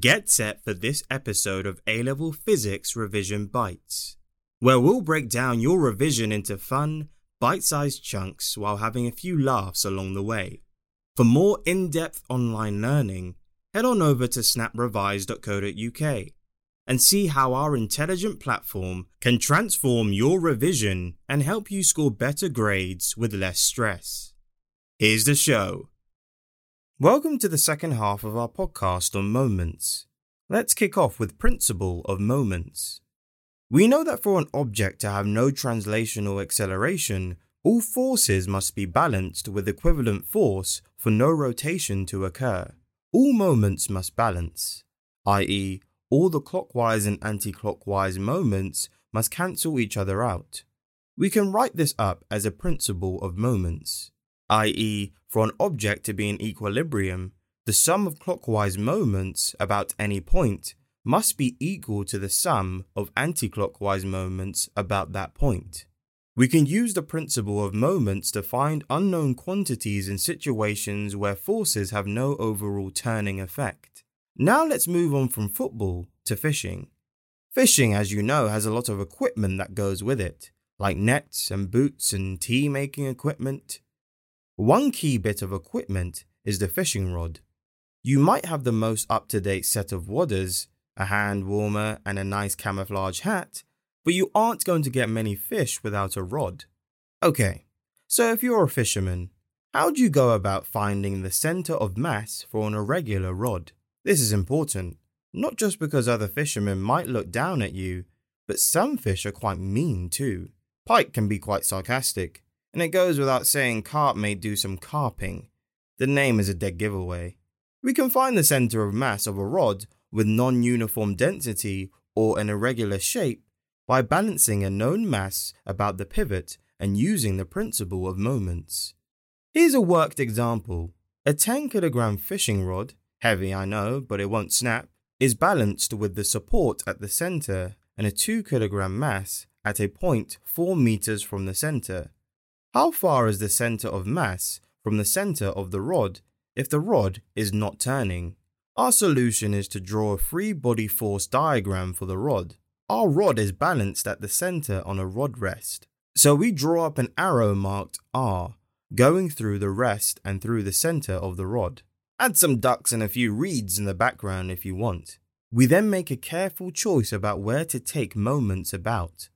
Get set for this episode of A Level Physics Revision Bites, where we'll break down your revision into fun, bite sized chunks while having a few laughs along the way. For more in depth online learning, head on over to snaprevise.co.uk and see how our intelligent platform can transform your revision and help you score better grades with less stress. Here's the show. Welcome to the second half of our podcast on moments. Let's kick off with principle of moments. We know that for an object to have no translational acceleration, all forces must be balanced with equivalent force for no rotation to occur. All moments must balance, i.e., all the clockwise and anti-clockwise moments must cancel each other out. We can write this up as a principle of moments i.e., for an object to be in equilibrium, the sum of clockwise moments about any point must be equal to the sum of anticlockwise moments about that point. We can use the principle of moments to find unknown quantities in situations where forces have no overall turning effect. Now let's move on from football to fishing. Fishing, as you know, has a lot of equipment that goes with it, like nets and boots and tea making equipment. One key bit of equipment is the fishing rod. You might have the most up to date set of waders, a hand warmer, and a nice camouflage hat, but you aren't going to get many fish without a rod. Okay, so if you're a fisherman, how do you go about finding the center of mass for an irregular rod? This is important, not just because other fishermen might look down at you, but some fish are quite mean too. Pike can be quite sarcastic, and it goes without saying carp may do some carping. The name is a dead giveaway. We can find the center of mass of a rod with non uniform density or an irregular shape by balancing a known mass about the pivot and using the principle of moments. Here's a worked example. A 10 kilogram fishing rod, heavy I know, but it won't snap, is balanced with the support at the center and a 2 kilogram mass at a point 4 meters from the center. How far is the center of mass from the center of the rod if the rod is not turning? Our solution is to draw a free body force diagram for the rod. Our rod is balanced at the center on a rod rest. So we draw up an arrow marked R, going through the rest and through the center of the rod. Add some ducks and a few reeds in the background if you want. We then make a careful choice about where to take moments about.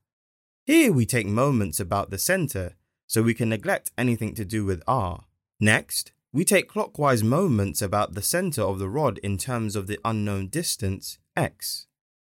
Here we take moments about the center so we can neglect anything to do with R. Next, we take clockwise moments about the center of the rod in terms of the unknown distance, x.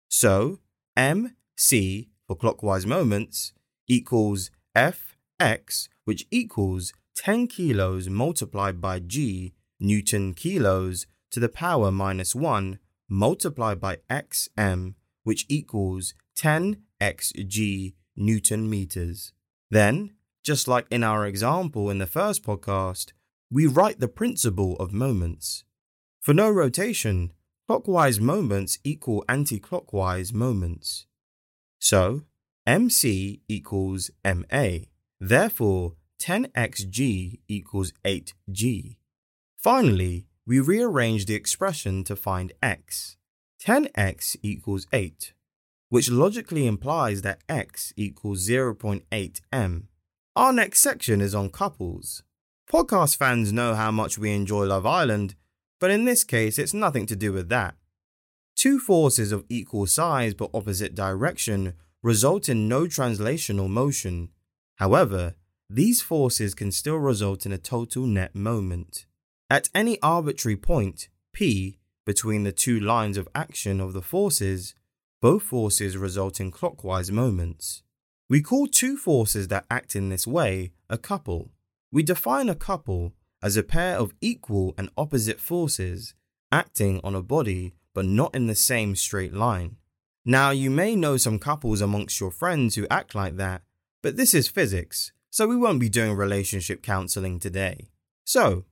So, mc for clockwise moments equals fx, which equals 10 kilos multiplied by g newton kilos to the power minus 1 multiplied by xm, which equals 10 xg newton meters. Then, just like in our example in the first podcast, we write the principle of moments. For no rotation, clockwise moments equal anti-clockwise moments. So, mc equals ma. Therefore, 10xg equals 8g. Finally, we rearrange the expression to find x. 10x equals 8, which logically implies that x equals 0.8 m. Our next section is on couples. Podcast fans know how much we enjoy Love Island, but in this case, it's nothing to do with that. Two forces of equal size but opposite direction result in no translational motion. However, these forces can still result in a total net moment. At any arbitrary point, P, between the two lines of action of the forces, both forces result in clockwise moments. We call two forces that act in this way a couple. We define a couple as a pair of equal and opposite forces acting on a body but not in the same straight line. Now, you may know some couples amongst your friends who act like that, but this is physics, so we won't be doing relationship counseling today. So,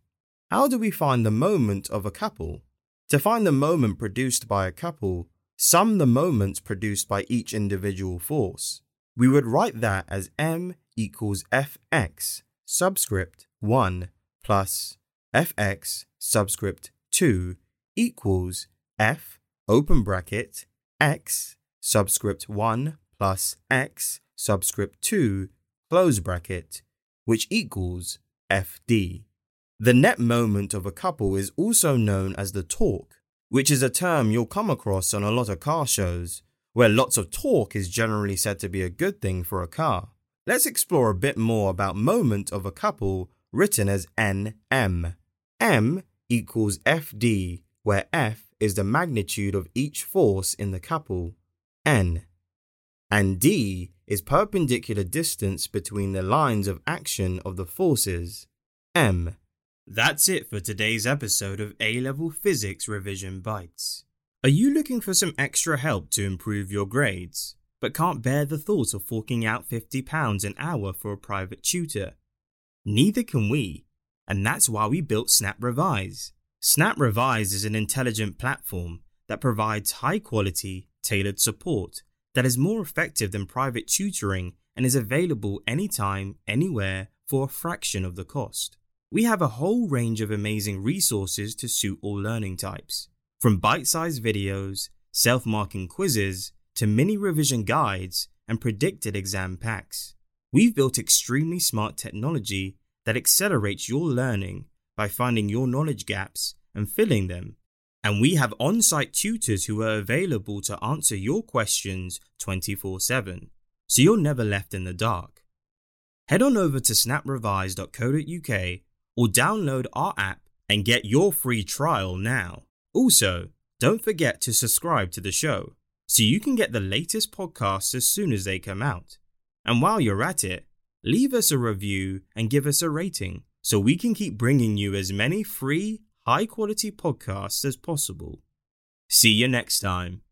how do we find the moment of a couple? To find the moment produced by a couple, sum the moments produced by each individual force we would write that as m equals fx subscript 1 plus fx subscript 2 equals f open bracket x subscript 1 plus x subscript 2 close bracket, which equals FD. The net moment of a couple is also known as the torque, which is a term you'll come across on a lot of car shows, where lots of torque is generally said to be a good thing for a car. Let's explore a bit more about moment of a couple written as NM. M equals FD, where F is the magnitude of each force in the couple, N, and D is perpendicular distance between the lines of action of the forces, M. That's it for today's episode of A Level Physics Revision Bites. Are you looking for some extra help to improve your grades, but can't bear the thought of forking out £50 an hour for a private tutor? Neither can we, and that's why we built Snap Revise. Snap Revise is an intelligent platform that provides high quality, tailored support that is more effective than private tutoring and is available anytime, anywhere for a fraction of the cost. We have a whole range of amazing resources to suit all learning types, from bite sized videos, self marking quizzes, to mini revision guides and predicted exam packs. We've built extremely smart technology that accelerates your learning by finding your knowledge gaps and filling them. And we have on site tutors who are available to answer your questions 24 7, so you're never left in the dark. Head on over to snaprevise.co.uk or download our app and get your free trial now. Also, don't forget to subscribe to the show so you can get the latest podcasts as soon as they come out. And while you're at it, leave us a review and give us a rating so we can keep bringing you as many free, high quality podcasts as possible. See you next time.